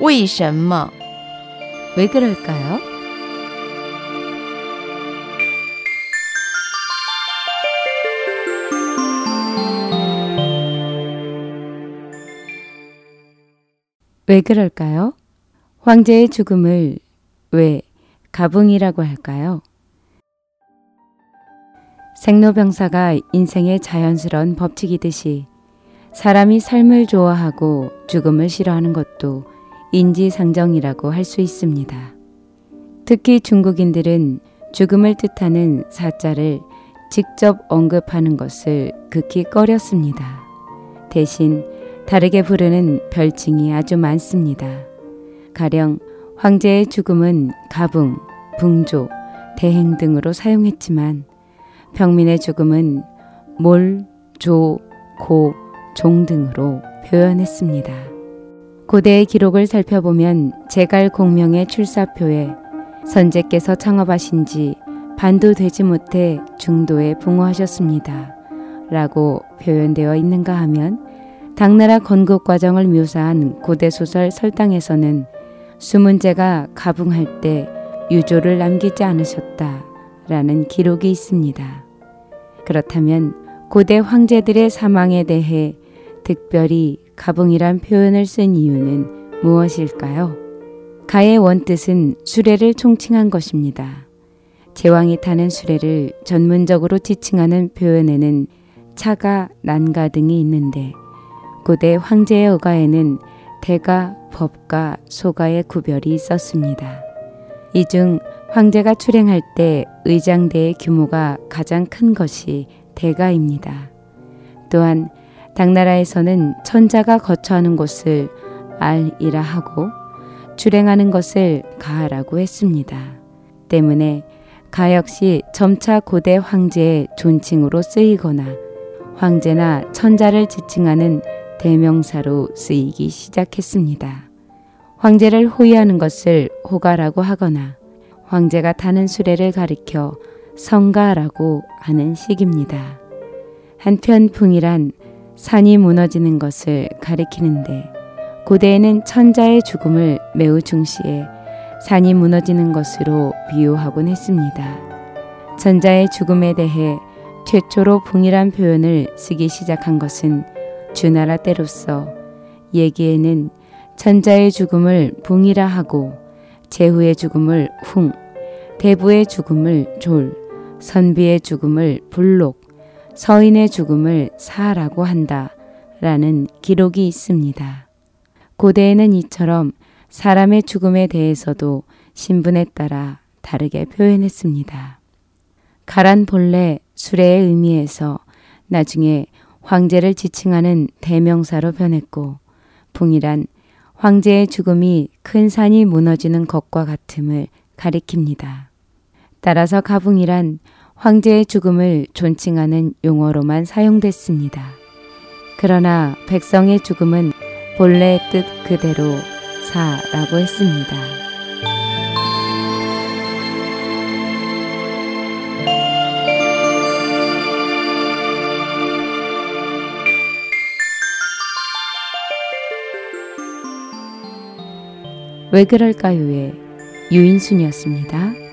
为什么? 왜 그럴까요? 왜 그럴까요? 황제의 죽음을 왜 가붕이라고 할까요? 생로병사가 인생의 자연스러운 법칙이듯이 사람이 삶을 좋아하고 죽음을 싫어하는 것도 인지상정이라고 할 수 있습니다. 특히 중국인들은 죽음을 뜻하는 사자를 직접 언급하는 것을 극히 꺼렸습니다. 대신 다르게 부르는 별칭이 아주 많습니다. 가령 황제의 죽음은 가붕, 붕조, 대행 등으로 사용했지만 평민의 죽음은 몰, 조, 고, 종 등으로 표현했습니다. 고대의 기록을 살펴보면 제갈 공명의 출사표에 선제께서 창업하신 지 반도 되지 못해 중도에 붕어하셨습니다. 라고 표현되어 있는가 하면 당나라 건국 과정을 묘사한 고대 소설 설당에서는 수문제가 가붕할 때 유조를 남기지 않으셨다. 라는 기록이 있습니다. 그렇다면 고대 황제들의 사망에 대해 특별히 가붕이란 표현을 쓴 이유는 무엇일까요? 가의 원뜻은 수레를 총칭한 것입니다. 제왕이 타는 수레를 전문적으로 지칭하는 표현에는 차가, 난가 등이 있는데 고대 황제의 어가에는 대가, 법가, 소가의 구별이 있었습니다. 이 중 황제가 출행할 때 의장대의 규모가 가장 큰 것이 대가입니다. 또한 당나라에서는 천자가 거처하는 곳을 알이라 하고 출행하는 것을 가라고 했습니다. 때문에 가 역시 점차 고대 황제의 존칭으로 쓰이거나 황제나 천자를 지칭하는 대명사로 쓰이기 시작했습니다. 황제를 호위하는 것을 호가라고 하거나 황제가 타는 수레를 가리켜 성가라고 하는 식입니다. 한편 풍이란 산이 무너지는 것을 가리키는데 고대에는 천자의 죽음을 매우 중시해 산이 무너지는 것으로 비유하곤 했습니다. 천자의 죽음에 대해 최초로 붕이란 표현을 쓰기 시작한 것은 주나라 때로서 얘기에는 천자의 죽음을 붕이라 하고 제후의 죽음을 훙, 대부의 죽음을 졸, 선비의 죽음을 불록, 서인의 죽음을 사라고 한다. 라는 기록이 있습니다. 고대에는 이처럼 사람의 죽음에 대해서도 신분에 따라 다르게 표현했습니다. 가란 본래 수레의 의미에서 나중에 황제를 지칭하는 대명사로 변했고 붕이란 황제의 죽음이 큰 산이 무너지는 것과 같음을 가리킵니다. 따라서 가붕이란 황제의 죽음을 존칭하는 용어로만 사용됐습니다. 그러나 백성의 죽음은 본래의 뜻 그대로 사라고 했습니다. 왜 그럴까요의 유인순이었습니다.